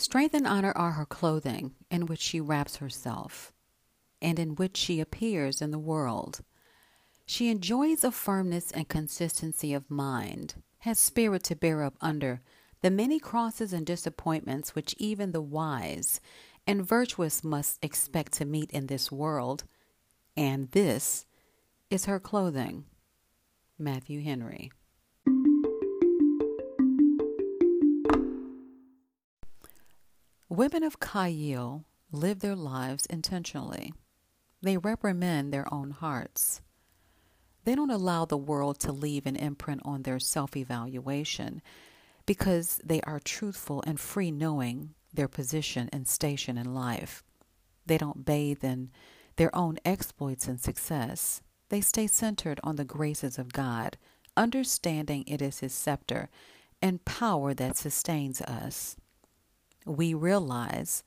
Strength and honor are her clothing in which she wraps herself and in which she appears in the world. She enjoys a firmness and consistency of mind, has spirit to bear up under the many crosses and disappointments which even the wise and virtuous must expect to meet in this world, and this is her clothing. Matthew Henry. Women of Chayil live their lives intentionally. They reprimand their own hearts. They don't allow the world to leave an imprint on their self evaluation because they are truthful and free knowing their position and station in life. They don't bathe in their own exploits and success. They stay centered on the graces of God, understanding it is His scepter and power that sustains us we realize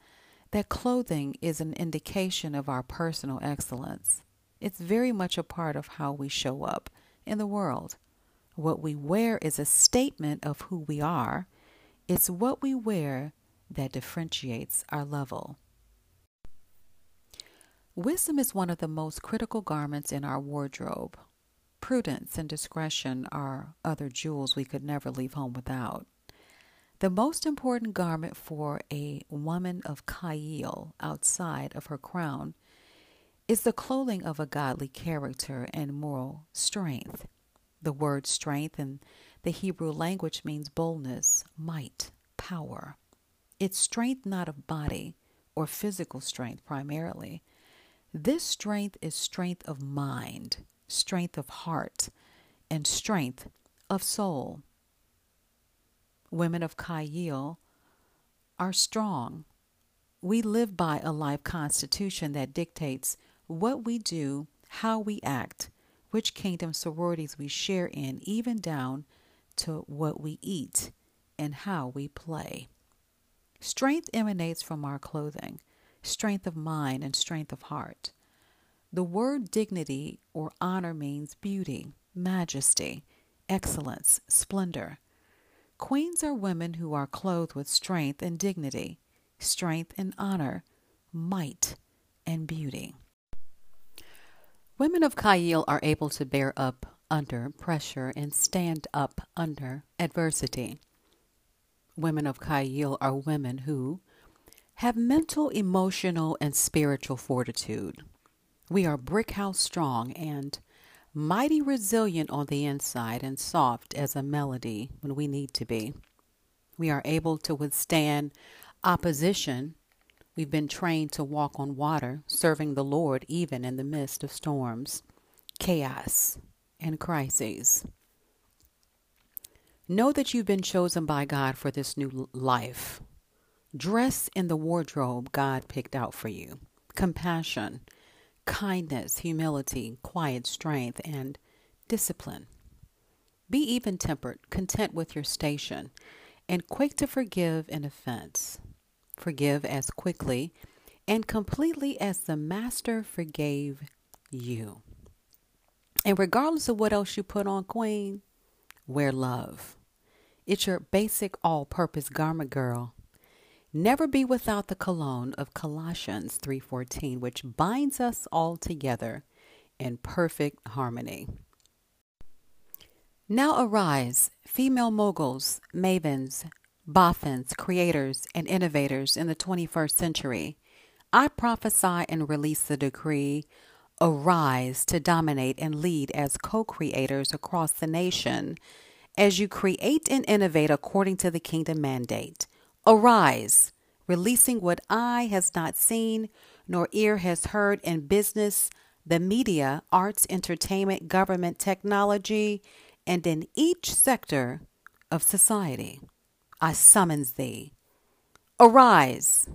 that clothing is an indication of our personal excellence. It's very much a part of how we show up in the world. What we wear is a statement of who we are. It's what we wear that differentiates our level. Wisdom is one of the most critical garments in our wardrobe. Prudence and discretion are other jewels we could never leave home without. The most important garment for a woman of Chayil outside of her crown is the clothing of a godly character and moral strength. The word strength in the Hebrew language means boldness, might, power. It's strength not of body or physical strength primarily. This strength is strength of mind, strength of heart, and strength of soul women of Chayil, are strong. We live by a life constitution that dictates what we do, how we act, which kingdom sororities we share in, even down to what we eat and how we play. Strength emanates from our clothing, strength of mind, and strength of heart. The word dignity or honor means beauty, majesty, excellence, splendor. Queens are women who are clothed with strength and dignity, strength and honor, might and beauty. Women of Chayil are able to bear up under pressure and stand up under adversity. Women of Chayil are women who have mental, emotional, and spiritual fortitude. We are brick house strong and mighty resilient on the inside and soft as a melody when we need to be. We are able to withstand opposition. We've been trained to walk on water, serving the Lord even in the midst of storms, chaos, and crises. Know that you've been chosen by God for this new life. Dress in the wardrobe God picked out for you compassion, kindness, humility, quiet strength, and discipline. Be even tempered, content with your station, and quick to forgive an offense. Forgive as quickly and completely as the Master forgave you. And regardless of what else you put on, Queen, wear love. It's your basic all purpose garment, girl. Never be without the cologne of Colossians 3:14, which binds us all together in perfect harmony. Now arise, female moguls, mavens, boffins, creators, and innovators in the 21st century. I prophesy and release the decree arise to dominate and lead as co creators across the nation as you create and innovate according to the kingdom mandate. Arise, releasing what eye has not seen, nor ear has heard in business, the media, arts, entertainment, government, technology, and in each sector of society. I summons thee. Arise.